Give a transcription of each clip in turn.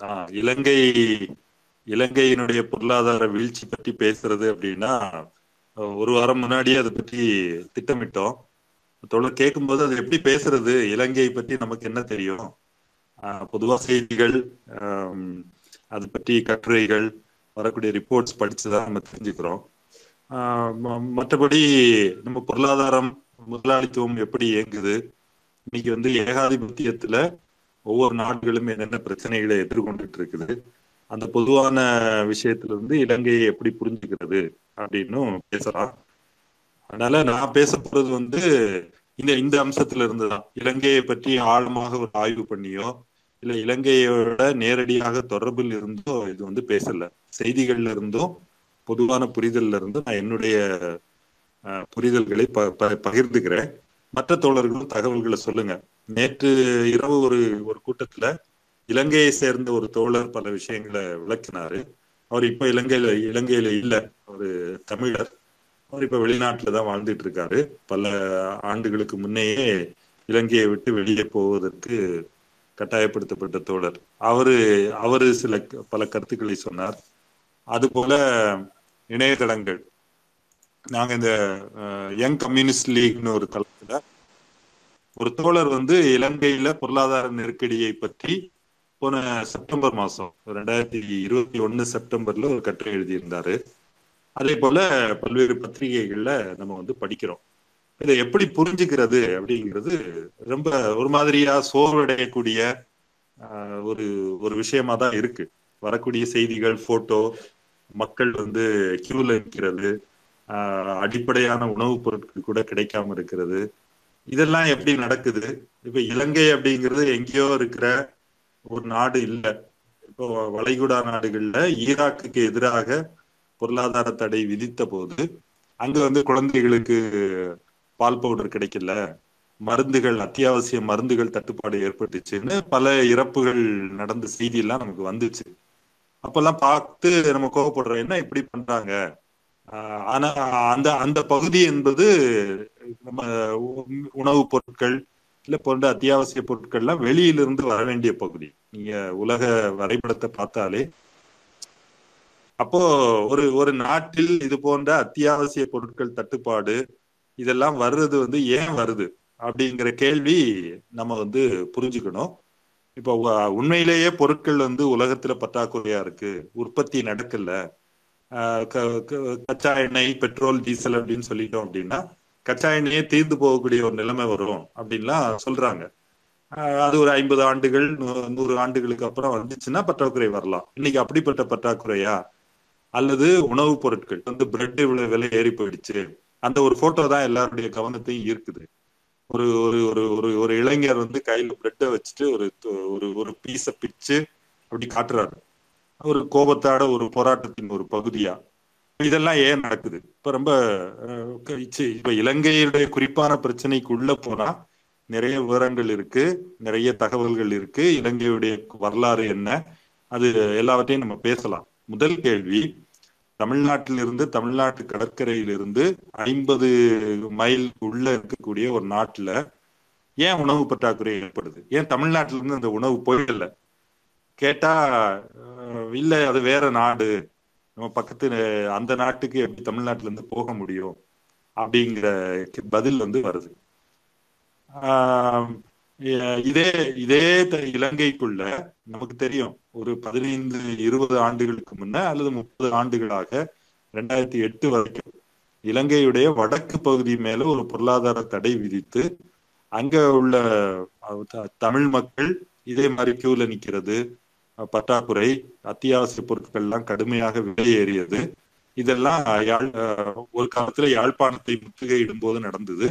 ஆஹ் இலங்கை இலங்கையினுடைய பொருளாதார வீழ்ச்சி பற்றி பேசுறது அப்படின்னா ஒரு வாரம் முன்னாடியே அதை பற்றி திட்டமிட்டோம். தொடர் கேட்கும்போது அது எப்படி பேசுறது? இலங்கை பற்றி நமக்கு என்ன தெரியும்? ஆஹ் பொதுவா செய்திகள் அது பற்றி கட்டுரைகள் வரக்கூடிய ரிப்போர்ட்ஸ் படிச்சுதான் நம்ம தெரிஞ்சுக்கிறோம். ஆஹ் மற்றபடி நம்ம பொருளாதாரம் முதலாளித்துவம் எப்படி இயங்குது? இன்னைக்கு வந்து ஏகாதிபத்தியத்துல ஒவ்வொரு நாடுகளும் என்னென்ன பிரச்சனைகளை எதிர்கொண்டுட்டு இருக்குது அந்த பொதுவான விஷயத்துல இருந்து இலங்கையை எப்படி புரிஞ்சுக்கிறது அப்படின்னும் பேசலாம். அதனால நான் பேச போறது வந்து இந்த இந்த அம்சத்துல இருந்துதான். இலங்கையை பற்றி ஆழமாக ஒரு ஆய்வு பண்ணியோ இல்ல இலங்கையோட நேரடியாக தொடர்பில் இருந்தோ இது வந்து பேசல. செய்திகள்ல இருந்தும் பொதுவான புரிதல்ல இருந்தும் நான் என்னுடைய புரிதல்களை ப- ப- பகிர்ந்துக்கிறேன். மற்ற தோழர்களும் தகவல்களை சொல்லுங்க. நேற்று இரவு ஒரு ஒரு கூட்டத்துல இலங்கையை சேர்ந்த ஒரு தோழர் பல விஷயங்களை விளக்கினாரு. அவர் இப்ப இலங்கையில இலங்கையில இல்ல. ஒரு தமிழர். அவர் இப்ப வெளிநாட்டுல தான் வாழ்ந்துட்டு இருக்காரு. பல ஆண்டுகளுக்கு முன்னையே இலங்கையை விட்டு வெளியே போவதற்கு கட்டாயப்படுத்தப்பட்ட தோழர். அவரு அவரு சில பல கருத்துக்களை சொன்னார். அது போல இணையதளங்கள். நாங்க இந்த யங் கம்யூனிஸ்ட் லீக்னு ஒரு தளத்துல ஒரு தோழர் வந்து இலங்கையில பொருளாதார நெருக்கடியை பற்றி போன செப்டம்பர் மாசம் ரெண்டாயிரத்தி இருபத்தி ஒண்ணு செப்டம்பர்ல ஒரு கட்டுரை எழுதியிருந்தாரு. அதே போல பல்வேறு பத்திரிகைகள்ல நம்ம வந்து படிக்கிறோம். இதை எப்படி புரிஞ்சுக்கிறது அப்படிங்கிறது ரொம்ப ஒரு மாதிரியா சோர்வடையக்கூடிய ஆஹ், ஒரு ஒரு விஷயமா தான் இருக்கு. வரக்கூடிய செய்திகள் போட்டோ மக்கள் வந்து கியூல நிற்கிறது ஆஹ், அடிப்படையான உணவுப் பொருட்கள் கூட கிடைக்காம இருக்கிறது. இதெல்லாம் எப்படி நடக்குது? இப்ப இலங்கை அப்படிங்கிறது எங்கேயோ இருக்கிற ஒரு நாடு இல்ல. இப்போ வளைகுடா நாடுகள்ல ஈராக்குக்கு எதிராக பொருளாதார தடை விதித்த போது அங்க வந்து குழந்தைகளுக்கு பால் பவுடர் கிடைக்கல. மருந்துகள் அத்தியாவசிய மருந்துகள் தட்டுப்பாடு ஏற்பட்டுச்சுன்னு பல இறப்புகள் நடந்த செய்தி எல்லாம் நமக்கு வந்துச்சு. அப்பெல்லாம் பார்த்து நம்ம கோவப்படுறோம் என்ன இப்படி பண்றாங்க? ஆனா அந்த அந்த பகுதி என்பது நம்ம உ- உணவுப் பொருட்கள் இல்ல போன்ற அத்தியாவசிய பொருட்கள்லாம் வெளியிலிருந்து வர வேண்டிய பகுதி. நீங்க உலக வரைபடத்தை பார்த்தாலே. அப்போ ஒரு ஒரு நாட்டில் இது போன்ற அத்தியாவசிய பொருட்கள் தட்டுப்பாடு இதெல்லாம் வர்றது வந்து ஏன் வருது? அப்படிங்கிற கேள்வி நம்ம வந்து புரிஞ்சுக்கணும். இப்போ உண்மையிலேயே பொருட்கள் வந்து உலகத்துல பற்றாக்குறையா இருக்கு. உற்பத்தி நடக்கல. கச்சா எண்ணெய் பெட்ரோல் டீசல் அப்படின்னு சொல்லிட்டோம் அப்படின்னா கச்சா எண்ணெயே தீர்ந்து போகக்கூடிய ஒரு நிலைமை வரும் அப்படின்லாம் சொல்றாங்க. அது ஒரு ஐம்பது ஆண்டுகள் நூறு ஆண்டுகளுக்கு அப்புறம் வந்துச்சுன்னா பற்றாக்குறை வரலாம். இன்னைக்கு அப்படிப்பட்ட பற்றாக்குறையா? அல்லது உணவுப் பொருட்கள் வந்து பிரெட் இவ்வளவு விலை ஏறி போயிடுச்சு. அந்த ஒரு போட்டோ தான் எல்லாருடைய கவனத்தையும் ஈர்க்குது. ஒரு ஒரு ஒரு ஒரு ஒரு இளைஞர் வந்து கையில பிரெட்டை வச்சுட்டு ஒரு ஒரு ஒரு பீஸ பிச்சு அப்படி காட்டுறாரு. ஒரு கோபத்தாட ஒரு போராட்டத்தின் ஒரு பகுதியா? இதெல்லாம் ஏன் நடக்குது? இப்ப ரொம்ப இப்ப இலங்கையுடைய குறிப்பான பிரச்சனைக்கு உள்ள போனா நிறைய விவரங்கள் இருக்கு நிறைய தகவல்கள் இருக்கு. இலங்கையுடைய வரலாறு என்ன? அது எல்லாவற்றையும் நம்ம பேசலாம். முதல் கேள்வி தமிழ்நாட்டிலிருந்து தமிழ்நாட்டு கடற்கரையிலிருந்து ஐம்பது மைல் உள்ள இருக்கக்கூடிய ஒரு நாட்டுல ஏன் உணவு பற்றாக்குறை ஏற்படுது? ஏன் தமிழ்நாட்டிலிருந்து அந்த உணவு போயிடல? கேட்டா அஹ், இல்ல அது வேற நாடு. நம்ம பக்கத்து அந்த நாட்டுக்கு எப்படி தமிழ்நாட்டுல இருந்து போக முடியும்? அப்படிங்கிற பதில் வந்து வருது. ஆஹ் இதே இதே த- இலங்கைக்குள்ள நமக்கு தெரியும். ஒரு பதினைந்து இருபது ஆண்டுகளுக்கு முன்ன அல்லது முப்பது ஆண்டுகளாக ரெண்டாயிரத்தி எட்டு வரைக்கும் இலங்கையுடைய வடக்கு பகுதி மேல ஒரு பொருளாதார தடை விதித்து அங்க உள்ள த- தமிழ் மக்கள் இதே மாதிரி கியூல நிக்கிறது. பற்றாக்குறை அத்தியாவசிய பொருட்கள் எல்லாம் கடுமையாக வெளியேறியது இதெல்லாம் யாழ் அஹ், ஒரு காலத்துல யாழ்ப்பாணத்தை முற்றுகையிடும் போது நடந்தது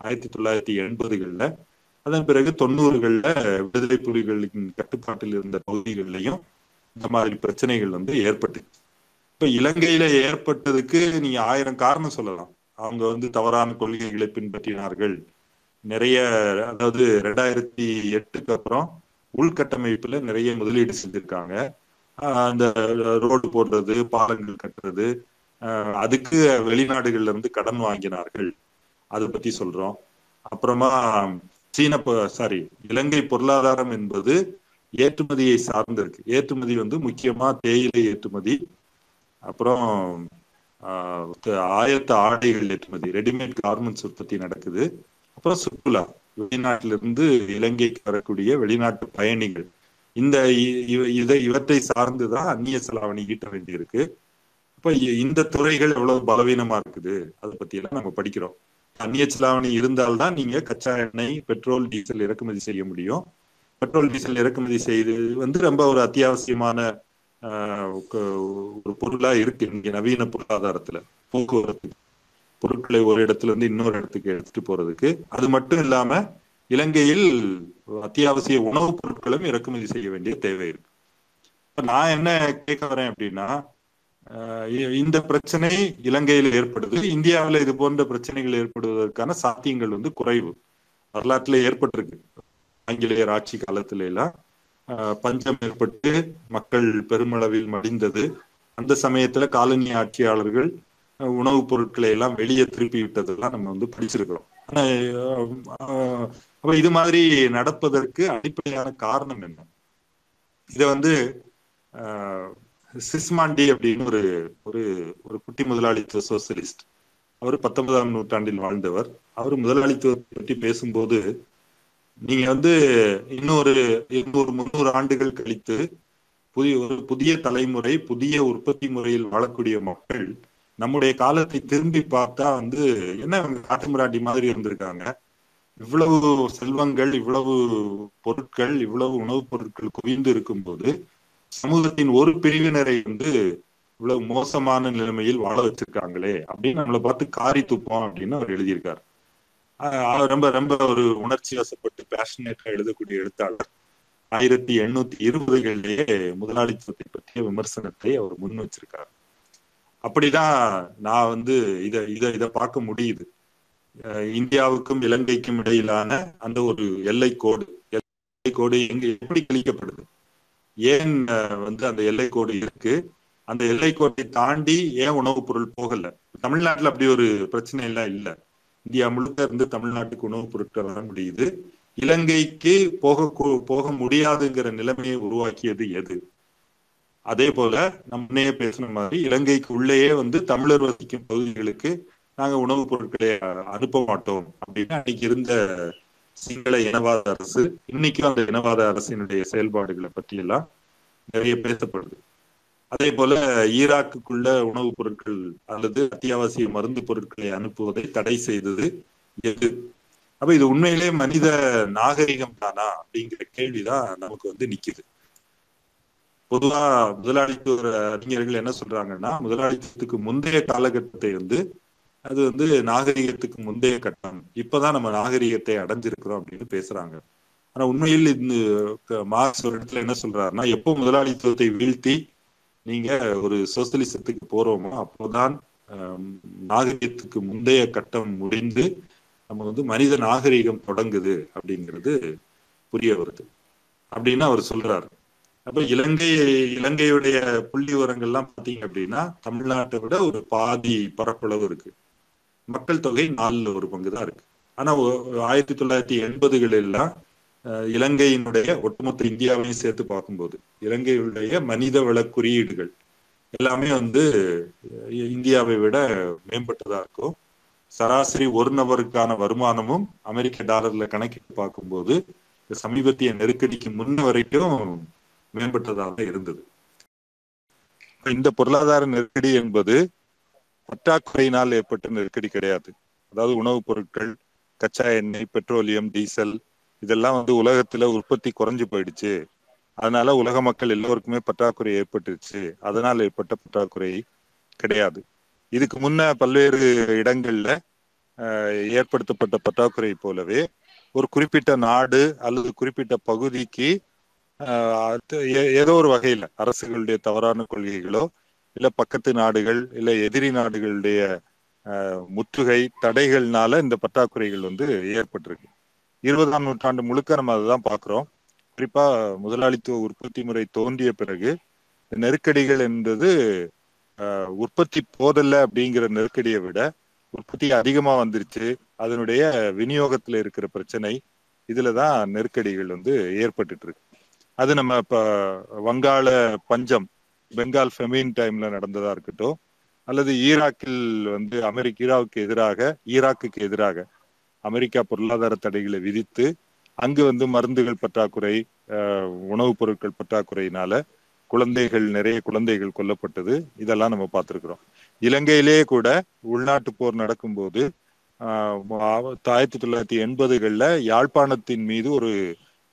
ஆயிரத்தி தொள்ளாயிரத்தி எண்பதுகள்ல. அதன் பிறகு தொண்ணூறுகள்ல விடுதலை புலிகளின் கட்டுப்பாட்டில் இருந்த பகுதிகளிலையும் இந்த மாதிரி பிரச்சனைகள் வந்து ஏற்பட்டு இப்ப இலங்கையில ஏற்பட்டதுக்கு நீங்க ஆயிரம் காரணம் சொல்லலாம். அவங்க வந்து தவறான கொள்கைகளை பின்பற்றினார்கள். நிறைய அதாவது ரெண்டாயிரத்தி எட்டுக்கு அப்புறம் உள்கட்டமைப்புல நிறைய முதலீடு செஞ்சிருக்காங்க. ஆஹ் அந்த ரோடு போடுறது பாலங்கள் கட்டுறது ஆஹ் அதுக்கு வெளிநாடுகள்ல இருந்து கடன் வாங்கினார்கள். அதை பத்தி சொல்றோம். அப்புறமா சீன சாரி இலங்கை பொருளாதாரம் என்பது ஏற்றுமதியை சார்ந்திருக்கு. ஏற்றுமதி வந்து முக்கியமா தேயிலை ஏற்றுமதி அப்புறம் ஆஹ், ஆயத்த ஆடைகள் ஏற்றுமதி ரெடிமேட் கார்மெண்ட்ஸ் உற்பத்தி நடக்குது. அப்புறம் சுற்றுலா. வெளிநாட்டிலிருந்து இலங்கைக்கு வரக்கூடிய வெளிநாட்டு பயணிகள். இந்த இ- இவ- இதை இவற்றை சார்ந்துதான் அந்நிய செலாவணி ஈட்ட வேண்டியிருக்கு. அப்ப இந்த துறைகள் எவ்வளவு பலவீனமா இருக்குது? அதை பத்தி எல்லாம் நம்ம படிக்கிறோம். அந்நிய செலாவணி இருந்தால்தான் நீங்க கச்சா எண்ணெய் பெட்ரோல் டீசல் இறக்குமதி செய்ய முடியும். பெட்ரோல் டீசல் இறக்குமதி செய்து வந்து ரொம்ப ஒரு அத்தியாவசியமான ஆஹ், ஒரு பொருளா இருக்கு இங்க நவீன பொருளாதாரத்துல போக்குவரத்து. பொருட்களை ஒரு இடத்துல இருந்து இன்னொரு இடத்துக்கு எடுத்துட்டு போறதுக்கு. அது மட்டும் இல்லாம இலங்கையில் அத்தியாவசிய உணவுப் பொருட்களும் இறக்குமதி செய்ய வேண்டிய தேவை இருக்கு. நான் என்ன கேட்க வரேன் அப்படின்னா இந்த பிரச்சனை இலங்கையில் ஏற்படுது. இந்தியாவில் இது போன்ற பிரச்சனைகள் ஏற்படுவதற்கான சாத்தியங்கள் வந்து குறைவு. வரலாற்றுல ஏற்பட்டிருக்கு. ஆங்கிலேயர் ஆட்சி காலத்துல எல்லாம் ஆஹ் பஞ்சம் ஏற்பட்டு மக்கள் பெருமளவில் மடிந்தது. அந்த சமயத்துல காலனி ஆட்சியாளர்கள் உணவுப் பொருட்களை எல்லாம் வெளியே திருப்பி விட்டதெல்லாம் நம்ம வந்து படிச்சிருக்கிறோம். அப்ப இது மாதிரி நடப்பதற்கு அடிப்படையான காரணம் என்ன? இதை வந்து ஆஹ் சிஸ்மாண்டி அப்படின்னு ஒரு ஒரு ஒரு குட்டி முதலாளித்துவ சோசியலிஸ்ட் அவர் பத்தொன்பதாம் நூற்றாண்டில் வாழ்ந்தவர். அவர் முதலாளித்துவத்தை பற்றி பேசும்போது நீங்க வந்து இன்னொரு இன்னொரு முந்நூறு ஆண்டுகள் கழித்து புதிய ஒரு புதிய தலைமுறை புதிய உற்பத்தி முறையில் வாழக்கூடிய மக்கள் நம்முடைய காலத்தை திரும்பி பார்த்தா வந்து என்ன காட்டுமிராட்டி மாதிரி இருந்திருக்காங்க? இவ்வளவு செல்வங்கள் இவ்வளவு பொருட்கள் இவ்வளவு உணவுப் பொருட்கள் குவிந்து இருக்கும்போது சமூகத்தின் ஒரு பிரிவினரை வந்து இவ்வளவு மோசமான நிலைமையில் வாழ வச்சிருக்காங்களே அப்படின்னு நம்மளை பார்த்து காரி துப்போம் அப்படின்னு அவர் எழுதியிருக்காரு. ஆஹ் ரொம்ப ரொம்ப ஒரு உணர்ச்சி வசப்பட்டு பேஷனேட்டா எழுதக்கூடிய எழுத்தாளர். ஆயிரத்தி எண்ணூத்தி இருபதுகளிலேயே முதலாளித்துவத்தை பற்றிய விமர்சனத்தை அவர் முன் வச்சிருக்காரு. அப்படிதான் நான் வந்து இதை இதை இதை பார்க்க முடியுது. அஹ் இந்தியாவுக்கும் இலங்கைக்கும் இடையிலான அந்த ஒரு எல்லை கோடு எல்லை கோடு எங்க எப்படி கிழிக்கப்படுது? ஏன் வந்து அந்த எல்லை கோடு இருக்கு? அந்த எல்லை கோட்டை தாண்டி ஏன் உணவுப் பொருள் போகல? தமிழ்நாட்டுல அப்படி ஒரு பிரச்சனை எல்லாம் இல்லை. இந்தியா முழுக்க இருந்து தமிழ்நாட்டுக்கு உணவுப் பொருட்கள் வர முடியுது. இலங்கைக்கு போக கூ- போக முடியாதுங்கிற நிலைமையை உருவாக்கியது எது? அதே போல நம்ம முன்னையே பேசின மாதிரி இலங்கைக்கு உள்ளேயே வந்து தமிழர் வசிக்கும் பகுதிகளுக்கு நாங்க உணவுப் பொருட்களை அனுப்ப மாட்டோம் அப்படின்னு அன்னைக்கு இருந்த சிங்கள இனவாத அரசு இன்னைக்கும் அந்த இனவாத அரசினுடைய செயல்பாடுகளை பற்றி எல்லாம் நிறைய பேசப்படுது. அதே போல ஈராக்குக்குள்ள உணவுப் பொருட்கள் அல்லது அத்தியாவசிய மருந்து பொருட்களை அனுப்புவதை தடை செய்தது எது? அப்ப இது உண்மையிலே மனித நாகரிகம் தானா அப்படிங்கிற கேள்விதான் நமக்கு வந்து நிக்குது. பொதுவா முதலாளித்துவ அறிஞர்கள் என்ன சொல்றாங்கன்னா முதலாளித்துவத்துக்கு முந்தைய காலகட்டத்தை வந்து அது வந்து நாகரிகத்துக்கு முந்தைய கட்டம். இப்பதான் நம்ம நாகரிகத்தை அடைஞ்சிருக்கிறோம் அப்படின்னு பேசுறாங்க. ஆனா உண்மையில் இந்த மார்க்ஸ் ஒரு இடத்துல என்ன சொல்றாருன்னா எப்போ முதலாளித்துவத்தை வீழ்த்தி நீங்க ஒரு சோசியலிசத்துக்கு போறோமோ அப்போதான் நாகரிகத்துக்கு முந்தைய கட்டம் முடிந்து நம்ம வந்து மனித நாகரிகம் தொடங்குது அப்படிங்கிறது புரிய வருது. அப்படின்னு அவர் சொல்றாரு. அப்ப இலங்கை இலங்கையுடைய புள்ளி எல்லாம் பாத்தீங்க அப்படின்னா தமிழ்நாட்டை விட ஒரு பாதி பரப்பளவு இருக்கு. மக்கள் தொகை நாலுல ஒரு பங்கு தான் இருக்கு. ஆனா ஆயிரத்தி தொள்ளாயிரத்தி எண்பதுகளெல்லாம் அஹ், இலங்கையினுடைய ஒட்டுமொத்த இந்தியாவையும் சேர்த்து பார்க்கும்போது இலங்கையுடைய மனித வள குறியீடுகள் எல்லாமே வந்து இந்தியாவை விட மேம்பட்டதா இருக்கும் சராசரி ஒரு நபருக்கான வருமானமும் அமெரிக்க டாலர்ல கணக்கிட்டு பார்க்கும்போது சமீபத்திய நெருக்கடிக்கு முன்ன வரைக்கும் மேம்பட்டதாக இருந்தது. இந்த பொருளாதார நெருக்கடி என்பது பற்றாக்குறையினால் ஏற்பட்ட நெருக்கடி கிடையாது. அதாவது உணவுப் பொருட்கள் கச்சா எண்ணெய் பெட்ரோலியம் டீசல் இதெல்லாம் வந்து உலகத்துல உற்பத்தி குறைஞ்சு போயிடுச்சு. அதனால உலக மக்கள் எல்லோருக்குமே பற்றாக்குறை ஏற்பட்டுருச்சு. அதனால் ஏற்பட்ட பற்றாக்குறை கிடையாது. இதுக்கு முன்ன பல்வேறு இடங்கள்ல ஏற்படுத்தப்பட்ட பற்றாக்குறை போலவே ஒரு குறிப்பிட்ட நாடு அல்லது குறிப்பிட்ட பகுதிக்கு ஏதோ ஒரு வகையில அரசுகளுடைய தவறான கொள்கைகளோ இல்ல பக்கத்து நாடுகள் இல்ல எதிரி நாடுகளுடைய ஆஹ், முற்றுகை தடைகள்னால இந்த பற்றாக்குறைகள் வந்து ஏற்பட்டிருக்கு. இருபதாம் நூற்றாண்டு முழுக்க நம்ம அதுதான் பாக்குறோம். குறிப்பா முதலாளித்துவ உற்பத்தி முறை தோன்றிய பிறகு நெருக்கடிகள் என்பது ஆஹ், உற்பத்தி போதல்ல அப்படிங்கிற நெருக்கடியை விட உற்பத்தி அதிகமா வந்துருச்சு. அதனுடைய விநியோகத்துல இருக்கிற பிரச்சனை இதுலதான் நெருக்கடிகள் வந்து ஏற்பட்டு இருக்கு. அது நம்ம இப்ப வங்காள பஞ்சம் பெங்கால் ஃபெமின் டைம்ல நடந்ததா இருக்கட்டும் அல்லது ஈராக்கில் வந்து அமெரிக்க ஈராவுக்கு எதிராக ஈராக்குக்கு எதிராக அமெரிக்கா பொருளாதார தடைகளை விதித்து அங்கு வந்து மருந்துகள் பற்றாக்குறை உணவுப் பொருட்கள் பற்றாக்குறையினால குழந்தைகள் நிறைய குழந்தைகள் கொல்லப்பட்டது. இதெல்லாம் நம்ம பார்த்திருக்கிறோம். இலங்கையிலேயே கூட உள்நாட்டு போர் நடக்கும்போது ஆஹ், ஆயிரத்தி தொள்ளாயிரத்தி எண்பதுகள்ல யாழ்ப்பாணத்தின் மீது ஒரு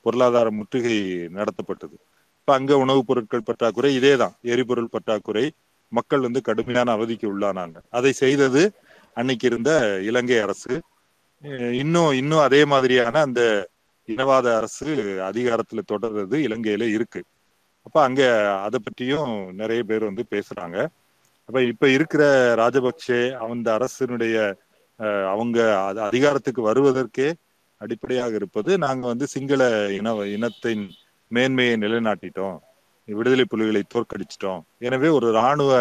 பொருளாதார முற்றுகை நடத்தப்பட்டது. இப்ப அங்க உணவுப் பொருட்கள் பற்றாக்குறை இதேதான். எரிபொருள் பற்றாக்குறை. மக்கள் வந்து கடுமையான அவதிக்கு உள்ளானாங்க. அதை செய்தது அன்னைக்கு இருந்த இலங்கை அரசு. இன்னும் இன்னும் அதே மாதிரியான அந்த இனவாத அரசு அதிகாரத்துல தொடர்றது இலங்கையில இருக்கு. அப்ப அங்க அதை பற்றியும் நிறைய பேர் வந்து பேசுறாங்க. அப்ப இப்ப இருக்கிற ராஜபக்சே அந்த அரசினுடைய அஹ், அவங்க அதிகாரத்துக்கு வருவதற்கே அடிப்படையாக இருப்பது நாங்க வந்து சிங்கள இன இனத்தின் மேன்மையை நிலைநாட்டிட்டோம். விடுதலை புலிகளை தோற்கடிச்சிட்டோம். எனவே ஒரு ராணுவ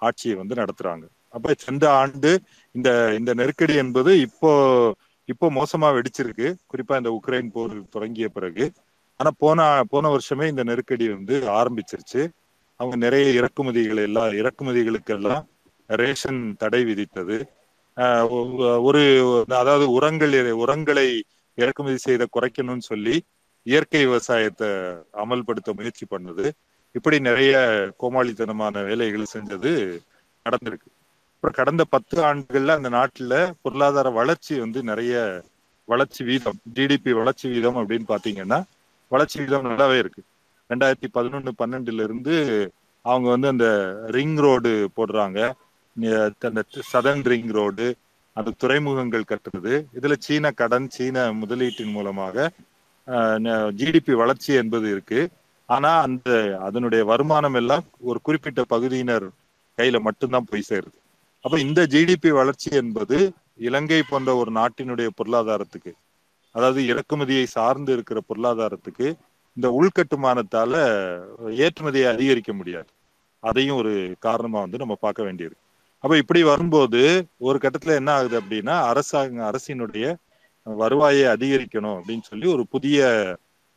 ஆட்சியை வந்து நடத்துறாங்க. அப்ப சென்ற ஆண்டு இந்த இந்த நெருக்கடி என்பது இப்போ இப்போ மோசமா வெடிச்சிருக்கு. குறிப்பா இந்த உக்ரைன் போர் தொடங்கிய பிறகு. ஆனா போன போன வருஷமே இந்த நெருக்கடி வந்து ஆரம்பிச்சிருச்சு. அவங்க நிறைய இறக்குமதிகள் எல்லாம் இறக்குமதிகளுக்கெல்லாம் ரேஷன் தடை விதித்தது. ஒரு அதாவது உரங்கள் உரங்களை இறக்குமதி செய்த குறைக்கணும்னு சொல்லி இயற்கை விவசாயத்தை அமல்படுத்த முயற்சி பண்ணது. இப்படி நிறைய கோமாளித்தனமான வேலைகள் செஞ்சது நடந்திருக்கு. அப்புறம் கடந்த பத்து ஆண்டுகள்ல அந்த நாட்டுல பொருளாதார வளர்ச்சி வந்து நிறைய வளர்ச்சி வீதம் ஜிடிபி வளர்ச்சி வீதம் அப்படின்னு பாத்தீங்கன்னா வளர்ச்சி வீதம் நல்லாவே இருக்கு. ரெண்டாயிரத்தி பதினொன்னு பன்னெண்டுல இருந்து அவங்க வந்து அந்த ரிங் ரோடு போடுறாங்க. அந்த சதன் ரிங் ரோடு அந்த துறைமுகங்கள் கட்டுறது. இதுல சீன கடன் சீன முதலீட்டின் மூலமாக ஜிடிபி வளர்ச்சி என்பது இருக்கு. ஆனா அந்த அதனுடைய வருமானம் எல்லாம் ஒரு குறிப்பிட்ட பகுதியினர் கையில மட்டும்தான் போய் சேருது. அப்ப இந்த ஜிடிபி வளர்ச்சி என்பது இலங்கை போன்ற ஒரு நாட்டினுடைய பொருளாதாரத்துக்கு அதாவது இறக்குமதியை சார்ந்து இருக்கிற பொருளாதாரத்துக்கு இந்த உள்கட்டுமானத்தால ஏற்றுமதியை அதிகரிக்க முடியாது. அதையும் ஒரு காரணமா வந்து நம்ம பார்க்க வேண்டியிருக்கு. அப்ப இப்படி வரும்போது ஒரு கட்டத்துல என்ன ஆகுது அப்படின்னா அரசாங்க அரசினுடைய வருவாயை அதிகரிக்கணும் அப்படின்னு சொல்லி ஒரு புதிய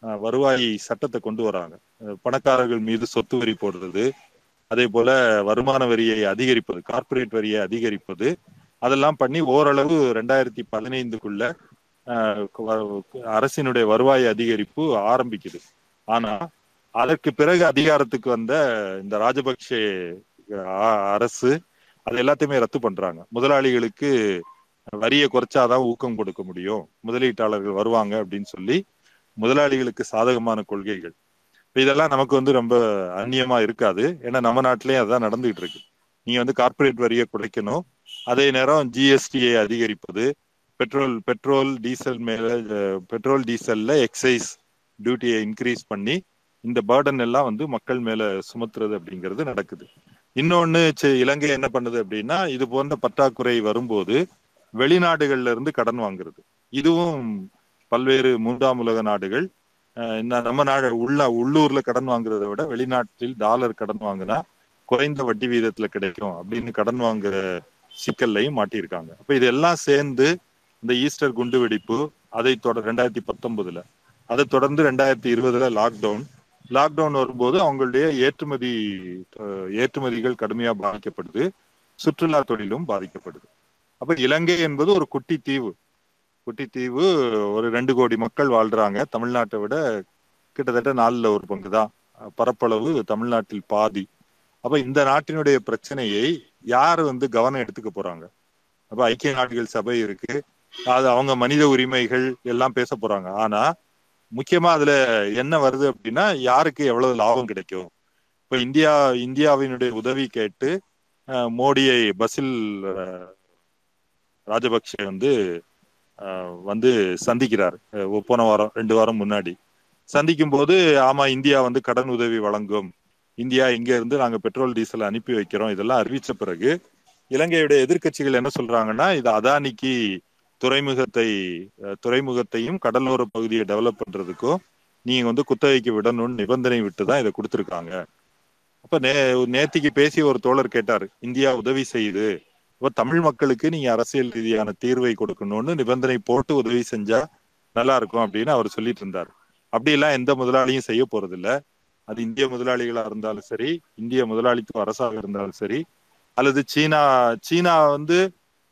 அஹ், வருவாய் சட்டத்தை கொண்டு வராங்க. பணக்காரர்கள் மீது சொத்து வரி போடுறது அதே போல வருமான வரியை அதிகரிப்பது கார்ப்பரேட் வரியை அதிகரிப்பது அதெல்லாம் பண்ணி ஓரளவு ரெண்டாயிரத்தி பதினைந்துக்குள்ள அரசினுடைய வருவாய் அதிகரிப்பு ஆரம்பிக்குது. ஆனா அதற்கு பிறகு அதிகாரத்துக்கு வந்த இந்த ராஜபக்சே அரசு அது எல்லாத்தையுமே ரத்து பண்றாங்க. முதலாளிகளுக்கு வரியை குறைச்சாதான் ஊக்கம் கொடுக்க முடியும். முதலீட்டாளர்கள் வருவாங்க அப்படின்னு சொல்லி முதலாளிகளுக்கு சாதகமான கொள்கைகள். இதெல்லாம் நமக்கு வந்து ரொம்ப அந்நியமா இருக்காது. ஏன்னா நம்ம நாட்டிலேயே அதான் நடந்துகிட்டு இருக்கு. நீங்க வந்து கார்ப்பரேட் வரியை குறைக்கணும். அதே நேரம் ஜிஎஸ்டியை அதிகரிப்பது பெட்ரோல் பெட்ரோல் டீசல் மேல பெட்ரோல் டீசல்ல எக்ஸைஸ் டியூட்டியை இன்க்ரீஸ் பண்ணி இந்த பேர்டன் எல்லாம் வந்து மக்கள் மேல சுமத்துறது அப்படிங்கிறது நடக்குது. இன்னொன்னு இலங்கை என்ன பண்ணுது அப்படின்னா இது போன்ற பற்றாக்குறை வரும்போது வெளிநாடுகள்ல இருந்து கடன் வாங்குறது. இதுவும் பல்வேறு மூன்றாம் உலக நாடுகள் நம்ம நாடு உள்ள உள்ளூர்ல கடன் வாங்குறதை விட வெளிநாட்டில் டாலர் கடன் வாங்கினா குறைந்த வட்டி வீதத்துல கிடைக்கும் அப்படின்னு கடன் வாங்குற சிக்கல்லையும் மாட்டியிருக்காங்க. அப்ப இதெல்லாம் சேர்ந்து இந்த ஈஸ்டர் குண்டு வெடிப்பு அதை தொடர் ரெண்டாயிரத்தி பத்தொன்பதுல அதை தொடர்ந்து ரெண்டாயிரத்தி இருபதுல லாக்டவுன் லாக்டவுன் வரும்போது அவங்களுடைய ஏற்றுமதி ஏற்றுமதிகள் கடுமையா பாதிக்கப்படுது. சுற்றுலா தொழிலும் பாதிக்கப்படுது. அப்ப இலங்கை என்பது ஒரு குட்டி தீவு. குட்டி தீவு ஒரு ரெண்டு கோடி மக்கள் வாழ்றாங்க. தமிழ்நாட்டை விட கிட்டத்தட்ட நாலுல ஒரு பங்கு தான் பரப்பளவு தமிழ்நாட்டில் பாதி. அப்ப இந்த நாட்டினுடைய பிரச்சனையை யார் வந்து கவனம் எடுத்துக்க போறாங்க? அப்ப ஐக்கிய நாடுகள் சபை இருக்கு. அது அவங்க மனித உரிமைகள் எல்லாம் பேச போறாங்க. ஆனா முக்கியமா அதுல என்ன வருது அப்படின்னா யாருக்கு எவ்வளவு லாபம் கிடைக்கும்? இப்ப இந்தியா இந்தியாவினுடைய உதவி கேட்டு அஹ், மோடியை பஸ்ஸில் ராஜபக்ஷ ராஜபக்சே வந்து வந்து சந்திக்கிறார். போன வாரம் ரெண்டு வாரம் முன்னாடி. சந்திக்கும் போது ஆமா இந்தியா வந்து கடன் உதவி வழங்கும். இந்தியா இங்க இருந்து நாங்க பெட்ரோல் டீசல் அனுப்பி வைக்கிறோம். இதெல்லாம் அறிவிச்ச பிறகு இலங்கையுடைய எதிர்க்கட்சிகள் என்ன சொல்றாங்கன்னா இது அதானிக்கு துறைமுகத்தை துறைமுகத்தையும் கடலோர பகுதியை டெவலப் பண்றதுக்கும் நீங்க வந்து குத்தகைக்கு விடணும்னு நிபந்தனை விட்டு தான் இதை கொடுத்துருக்காங்க. அப்ப நே நேத்திக்கு பேசி ஒரு தோழர் கேட்டார் இந்தியா உதவி செய்யுது. இப்ப தமிழ் மக்களுக்கு நீங்க அரசியல் ரீதியான தீர்வை கொடுக்கணும்னு நிபந்தனை போட்டு உதவி செஞ்சா நல்லா இருக்கும் அப்படின்னு அவர் சொல்லிட்டு இருந்தார். அப்படி எல்லாம் எந்த முதலாளியும் செய்ய போறது இல்ல அது இந்திய முதலாளிகளா இருந்தாலும் சரி இந்திய முதலாளித்துவ அரசாக இருந்தாலும் சரி அல்லது சீனா சீனா வந்து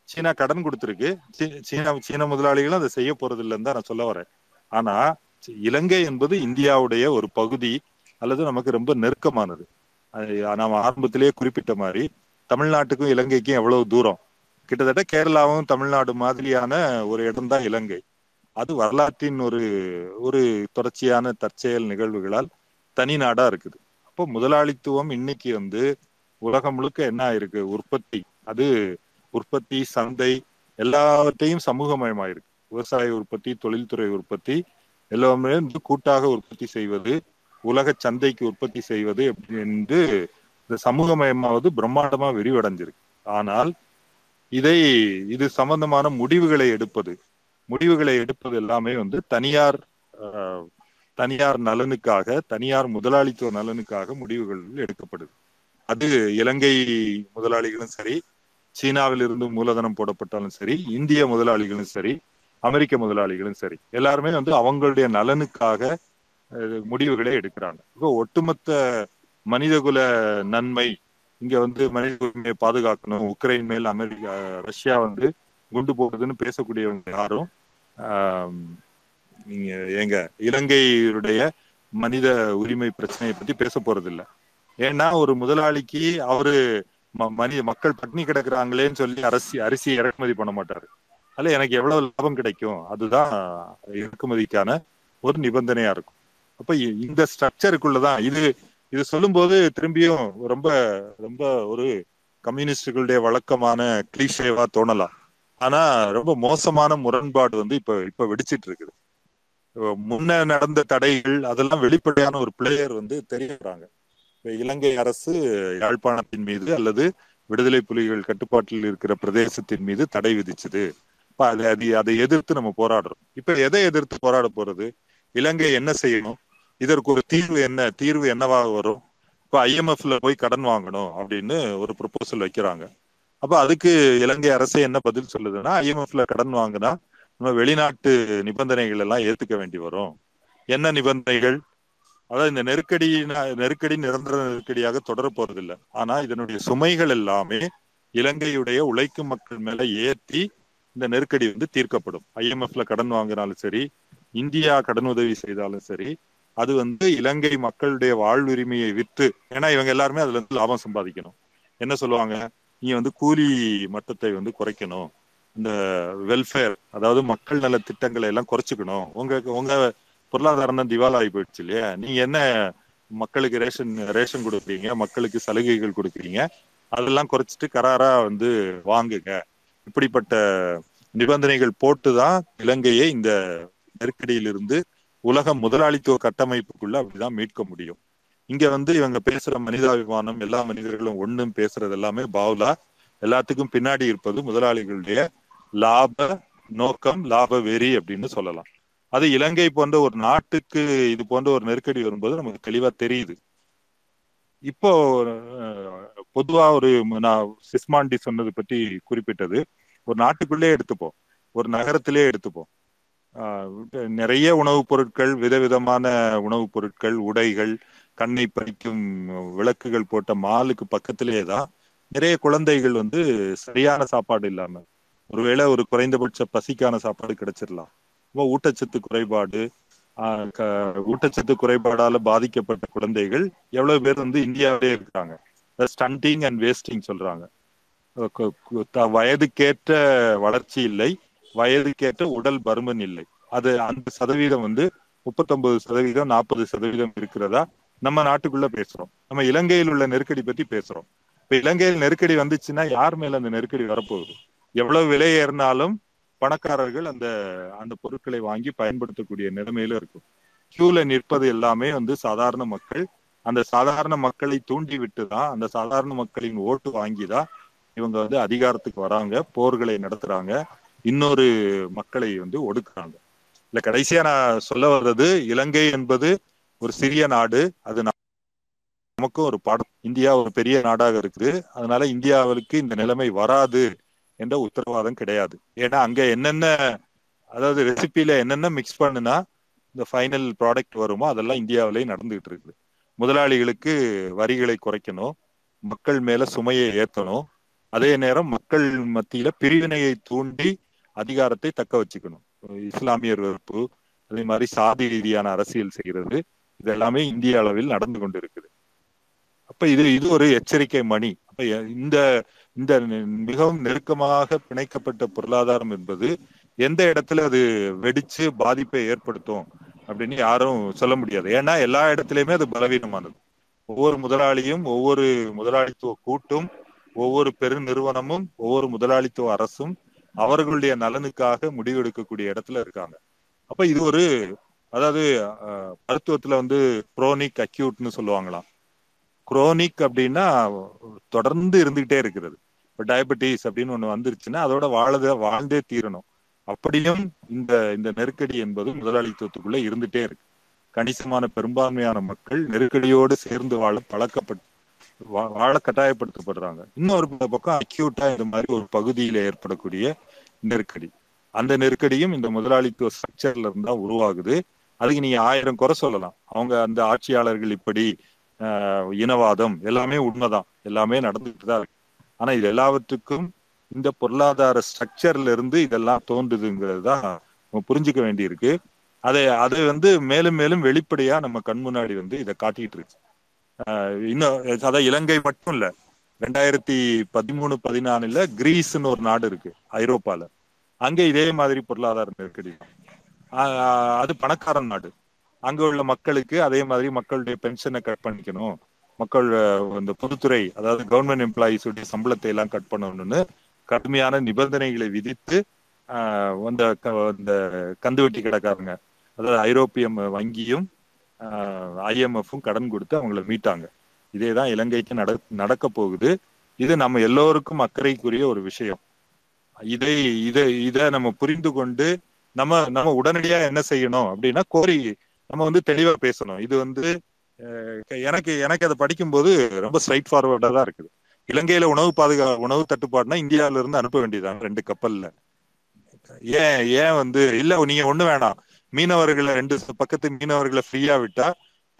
சீனா கடன் கொடுத்துருக்கு. சீ- சீனா சீன முதலாளிகளும் அதை செய்ய போறது இல்லைன்னு தான் நான் சொல்ல வரேன். ஆனா இலங்கை என்பது இந்தியாவுடைய ஒரு பகுதி அல்லது நமக்கு ரொம்ப நெருக்கமானது. நாம் நாம ஆரம்பத்திலேயே குறிப்பிட்ட மாதிரி தமிழ்நாட்டுக்கும் இலங்கைக்கும் எவ்வளவு தூரம்? கிட்டத்தட்ட கேரளாவும் தமிழ்நாடு மாதிரியான ஒரு இடம் தான் இலங்கை. அது வரலாற்றின் ஒரு ஒரு தொடர்ச்சியான தற்செயல் நிகழ்வுகளால் தனி நாடா இருக்குது. அப்போ முதலாளித்துவம் இன்னைக்கு வந்து உலகம் முழுக்க என்ன இருக்கு உற்பத்தி. அது உற்பத்தி சந்தை எல்லாவற்றையும் சமூகமயமாயிருக்கு. விவசாய உற்பத்தி தொழில்துறை உற்பத்தி எல்லாமே வந்து கூட்டாக உற்பத்தி செய்வது உலக சந்தைக்கு உற்பத்தி செய்வது என்று இந்த சமூகமயமாவது பிரம்மாண்டமா விரிவடைஞ்சிருக்கு. ஆனால் இதை இது சம்பந்தமான முடிவுகளை எடுப்பது முடிவுகளை எடுப்பது எல்லாமே வந்து தனியார் ஆஹ், தனியார் நலனுக்காக தனியார் முதலாளித்துவ நலனுக்காக முடிவுகள் எடுக்கப்படுது. அது இலங்கை முதலாளிகளும் சரி சீனாவில் இருந்து மூலதனம் போடப்பட்டாலும் சரி இந்திய முதலாளிகளும் சரி அமெரிக்க முதலாளிகளும் சரி எல்லாருமே வந்து அவங்களுடைய நலனுக்காக முடிவுகளை எடுக்கிறாங்க. இப்போ ஒட்டுமொத்த மனிதகுல நன்மை இங்க வந்து மனித உரிமையை பாதுகாக்கணும் உக்ரைன் மேல் அமெரிக்கா ரஷ்யா வந்து குண்டு போடுதுன்னு பேசக்கூடியவங்க யாரும் நீங்க எங்க இலங்கையுடைய மனித உரிமை பிரச்சனையை பத்தி பேச போறது இல்லை ஏன்னா ஒரு முதலாளிக்கு அவரு மனித மக்கள் பட்னி கிடக்குறாங்களேன்னு சொல்லி அரிசி அரிசி இறக்குமதி பண்ண மாட்டாரு. அதுல எனக்கு எவ்வளவு லாபம் கிடைக்கும்? அதுதான் இறக்குமதிக்கான ஒரு நிபந்தனையா இருக்கும். அப்ப இந்த ஸ்ட்ரக்சருக்குள்ளதான் இது இது சொல்லும்போது திரும்பியும் ரொம்ப ரொம்ப ஒரு கம்யூனிஸ்டுகளுடைய வழக்கமான கிளிஷேவா தோணலாம். ஆனா ரொம்ப மோசமான முரண்பாடு வந்து இப்ப இப்ப வெடிச்சிட்டு இருக்குது முன்ன நடந்த தடைகள் அதெல்லாம் வெளிப்படையான ஒரு பிளேயர் வந்து தெரியறாங்க இலங்கை அரசு யாழ்ப்பாணத்தின் மீது அல்லது விடுதலை புலிகள் கட்டுப்பாட்டில் இருக்கிற பிரதேசத்தின் மீது தடை விதிச்சது. இப்ப அது அது அதை எதிர்த்து நம்ம போராடுறோம். இப்ப எதை எதிர்த்து போராட போறது? இலங்கை என்ன செய்யணும்? இதற்கு ஒரு தீர்வு என்ன? தீர்வு என்னவாக வரும்? இப்ப ஐஎம்எஃப்ல போய் கடன் வாங்கணும் அப்படின்னு ஒரு ப்ரொபோசல் வைக்கிறாங்க. அப்ப அதுக்கு இலங்கை அரசு என்ன பதில் சொல்லுதுன்னா ஐஎம்எஃப்ல கடன் வாங்கினா நம்ம வெளிநாட்டு நிபந்தனைகள் எல்லாம் ஏத்துக்க வேண்டி வரும். என்ன நிபந்தனைகள்? அதாவது இந்த நெருக்கடி நெருக்கடி நிரந்தர நெருக்கடியாக தொடர போறதில்லை. ஆனா இதனுடைய சுமைகள் எல்லாமே இலங்கையுடைய உழைக்கும் மக்கள் மேல ஏற்றி இந்த நெருக்கடி வந்து தீர்க்கப்படும். ஐஎம்எஃப்ல கடன் வாங்கினாலும் சரி இந்தியா கடன் உதவி செய்தாலும் சரி அது வந்து இலங்கை மக்களுடைய வாழ்வுரிமையை விற்று ஏன்னா இவங்க எல்லாருமே அதுல இருந்து லாபம் சம்பாதிக்கணும். என்ன சொல்லுவாங்க? நீ வந்து கூலி மட்டத்தை வந்து குறைக்கணும். இந்த வெல்ஃபேர் அதாவது மக்கள் நல திட்டங்களை எல்லாம் குறைச்சிக்கணும். உங்க உங்க பொருளாதாரம் தான் திவாலாகி ஆகி போயிடுச்சு இல்லையா? நீங்க என்ன மக்களுக்கு ரேஷன் ரேஷன் கொடுக்குறீங்க? மக்களுக்கு சலுகைகள் கொடுக்குறீங்க? அதெல்லாம் குறைச்சிட்டு கராரா வந்து வாங்குங்க. இப்படிப்பட்ட நிபந்தனைகள் போட்டுதான் இலங்கையை இந்த நெருக்கடியிலிருந்து உலக முதலாளித்துவ கட்டமைப்புக்குள்ள அப்படிதான் மீட்க முடியும். இங்க வந்து இவங்க பேசுற மனிதாபிமானம் எல்லா மனிதர்களும் ஒண்ணும் பேசுறது எல்லாமே பாவுலா. எல்லாத்துக்கும் பின்னாடி இருப்பது முதலாளிகளுடைய லாப நோக்கம் லாப வெறி அப்படின்னு சொல்லலாம். அது இலங்கை போன்ற ஒரு நாட்டுக்கு இது போன்ற ஒரு நெருக்கடி வரும்போது நமக்கு தெளிவா தெரியுது. இப்போ பொதுவா ஒரு நான் சிஸ்மாண்டி சொன்னது பற்றி குறிப்பிட்டது. ஒரு நாட்டுக்குள்ளே எடுத்துப்போம். ஒரு நகரத்திலே எடுத்துப்போம். ஆஹ் நிறைய உணவுப் பொருட்கள் விதவிதமான உணவுப் பொருட்கள் உடைகள் கண்ணை பறிக்கும் விளக்குகள் போட்ட மாலுக்கு பக்கத்திலே தான் நிறைய குழந்தைகள் வந்து சரியான சாப்பாடு இல்லாம ஒருவேளை ஒரு குறைந்தபட்ச பசிக்கான சாப்பாடு கிடைச்சிடலாம். ஊட்டச்சத்து குறைபாடு ஊட்டச்சத்து குறைபாடால பாதிக்கப்பட்ட குழந்தைகள் எவ்வளவு பேர் வந்து இந்தியாவிலே இருக்காங்க. ஸ்டண்டிங் அண்ட் வேஸ்டிங் சொல்றாங்க. வயதுக்கேற்ற வளர்ச்சி இல்லை வயதுக்கேற்ற உடல் பருமன் இல்லை. அது அந்த சதவீதம் வந்து முப்பத்தொன்பது சதவீதம் நாற்பது சதவீதம் இருக்கிறதா நம்ம நாட்டுக்குள்ள பேசுறோம். நம்ம இலங்கையில் உள்ள நெருக்கடி பத்தி பேசுறோம். இப்ப இலங்கையில் நெருக்கடி வந்துச்சுன்னா யார் மேல அந்த நெருக்கடி வரப்போகுது? எவ்வளவு விலை ஏறினாலும் பணக்காரர்கள் அந்த அந்த பொருட்களை வாங்கி பயன்படுத்தக்கூடிய நிலைமையில இருக்கும். கியூல நிற்பது எல்லாமே வந்து சாதாரண மக்கள் அந்த சாதாரண மக்களை தூண்டி விட்டு தான் அந்த சாதாரண மக்களின் ஓட்டு வாங்கி தான் இவங்க வந்து அதிகாரத்துக்கு வராங்க போர்களை நடத்துறாங்க இன்னொரு மக்களை வந்து ஒடுக்குறாங்க. இல்ல கடைசியா நான் சொல்ல வர்றது இலங்கை என்பது ஒரு சிறிய நாடு அது நமக்கும் ஒரு பாடம். இந்தியா ஒரு பெரிய நாடாக இருக்குது அதனால இந்தியாவிற்கு இந்த நிலைமை வராது. என்ற உத்தரவாதம் கிடையாது. ஏன்னா அங்க என்னென்ன அதாவது ரெசிபியில என்னென்ன மிக்ஸ் பண்ணுனா இந்த ஃபைனல் ப்ராடக்ட் வருமோ அதெல்லாம் இந்தியாவிலேயே நடந்துகிட்டு இருக்குது. முதலாளிகளுக்கு வரிகளை குறைக்கணும் மக்கள் மேல சுமையை ஏற்றணும் அதே நேரம் மக்கள் மத்தியில பிரிவினையை தூண்டி அதிகாரத்தை தக்க வச்சுக்கணும். இஸ்லாமியர் வெறுப்பு அதே மாதிரி சாதி ரீதியான அரசியல் செய்கிறது இது எல்லாமே இந்திய அளவில் நடந்து கொண்டு இருக்குது அப்ப இது இது ஒரு எச்சரிக்கை மணி. அப்ப இந்த இந்த மிகவும் நெருக்கமாக பிணைக்கப்பட்ட பொருளாதாரம் என்பது எந்த இடத்துல அது வெடிச்சு பாதிப்பை ஏற்படுத்தும் அப்படின்னு யாரும் சொல்ல முடியாது. ஏன்னா எல்லா இடத்துலயுமே அது பலவீனமானது. ஒவ்வொரு முதலாளியும் ஒவ்வொரு முதலாளித்துவ கூட்டும் ஒவ்வொரு பெருநிறுவனமும் ஒவ்வொரு முதலாளித்துவ அரசும் அவர்களுடைய நலனுக்காக முடிவெடுக்கக்கூடிய இடத்துல இருக்காங்க. அப்ப இது ஒரு அதாவது மருத்துவத்துல வந்து குரோனிக் அக்யூட்னு சொல்லுவாங்களாம். குரோனிக் அப்படின்னா தொடர்ந்து இருந்துகிட்டே இருக்கிறது. இப்போ டயபெட்டிஸ் அப்படின்னு ஒன்று வந்துருச்சுன்னா அதோட வாழத வாழ்ந்தே தீரணும். அப்படியும் இந்த இந்த நெருக்கடி என்பது முதலாளித்துவத்துக்குள்ள இருந்துட்டே இருக்கு. கணிசமான பெரும்பான்மையான மக்கள் நெருக்கடியோடு சேர்ந்து வாழ பழக்கப்பட்டு வாழ கட்டாயப்படுத்தப்படுறாங்க. இன்னொரு பக்கம் அக்யூட்டா இந்த மாதிரி ஒரு பகுதியில ஏற்படக்கூடிய நெருக்கடி. அந்த நெருக்கடியும் இந்த முதலாளித்துவ ஸ்ட்ரக்சர்ல இருந்தா உருவாகுது. அதுக்கு நீங்க ஆயிரம் குறை சொல்லலாம். அவங்க அந்த ஆட்சியாளர்கள் இப்படி இனவாதம் எல்லாமே உண்மைதான். எல்லாமே நடந்துட்டு தான் இருக்கு. ஆனா இது எல்லாவற்றுக்கும் இந்த பொருளாதார ஸ்ட்ரக்சர்ல இருந்து இதெல்லாம் தோன்றுதுங்கிறது தான் நம்ம புரிஞ்சுக்க வேண்டியிருக்கு. அதை அதை வந்து மேலும் மேலும் வெளிப்படையா நம்ம கண் முன்னாடி வந்து இதை காட்டிட்டு இருக்கு இன்னும் அதான் இலங்கை மட்டும் இல்ல ரெண்டாயிரத்தி பதிமூணு பதினாலுல கிரீஸ்ன்னு ஒரு நாடு இருக்கு ஐரோப்பால. அங்க இதே மாதிரி பொருளாதார நெருக்கடி அது பணக்காரன் நாடு. அங்க உள்ள மக்களுக்கு அதே மாதிரி மக்களுடைய பென்ஷனை கட் பண்ணிக்கணும். மக்கள் இந்த பொதுத்துறை அதாவது கவர்மெண்ட் எம்ப்ளாயிஸ் உடைய சம்பளத்தை எல்லாம் கட் பண்ணணும்னு கடுமையான நிபந்தனைகளை விதித்து அந்த இந்த கந்துவட்டி கடைக்காரங்க. அதாவது ஐரோப்பிய வங்கியும் ஐஎம்எஃப்பும் கடன் கொடுத்து அவங்கள மீட்டாங்க. இதே தான் இலங்கைக்கு நட நடக்க போகுது. இது நம்ம எல்லோருக்கும் அக்கறைக்குரிய ஒரு விஷயம். இதை இதை இதை நம்ம புரிந்து கொண்டு நம்ம நம்ம உடனடியா என்ன செய்யணும் அப்படின்னா கோரி நம்ம வந்து தெளிவா பேசணும். இது வந்து எனக்கு எனக்கு அதை படிக்கும்போது ரொம்ப ஸ்ட்ரைட் ஃபார்வர்டா தான் இருக்குது. இலங்கையில உணவு பாதுகா உணவு தட்டுப்பாடுனா இந்தியாவில இருந்து அனுப்ப வேண்டியதான் ரெண்டு கப்பல்ல. ஏன் ஏன் வந்து இல்ல நீங்க ஒண்ணு வேணாம். மீனவர்களை ரெண்டு பக்கத்து மீனவர்களை ஃப்ரீயா விட்டா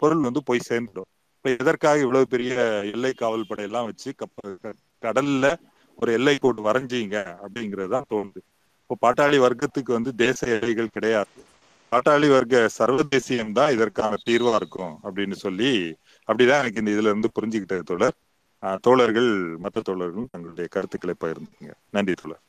பொருள் வந்து போய் சேர்ந்துடும். இப்ப எதற்காக இவ்வளவு பெரிய எல்லை காவல் படையெல்லாம் வச்சு கப்ப கடல்ல ஒரு எல்லை கோடு வரைஞ்சீங்க அப்படிங்கறதுதான் தோணுது. இப்போ பாட்டாளி வர்க்கத்துக்கு வந்து தேச எல்லைகள் கிடையாது. பாட்டாளி வர்க்க சர்வதேசியம் தான் இதற்கான தீர்வா இருக்கும் அப்படின்னு சொல்லி அப்படிதான் எனக்கு இந்த இதுல இருந்து புரிஞ்சுக்கிட்டது தோழர். தோழர்கள் மற்ற தோழர்களும் தங்களுடைய கருத்துக்களை பகிர்ந்துங்க நன்றி தோழர்.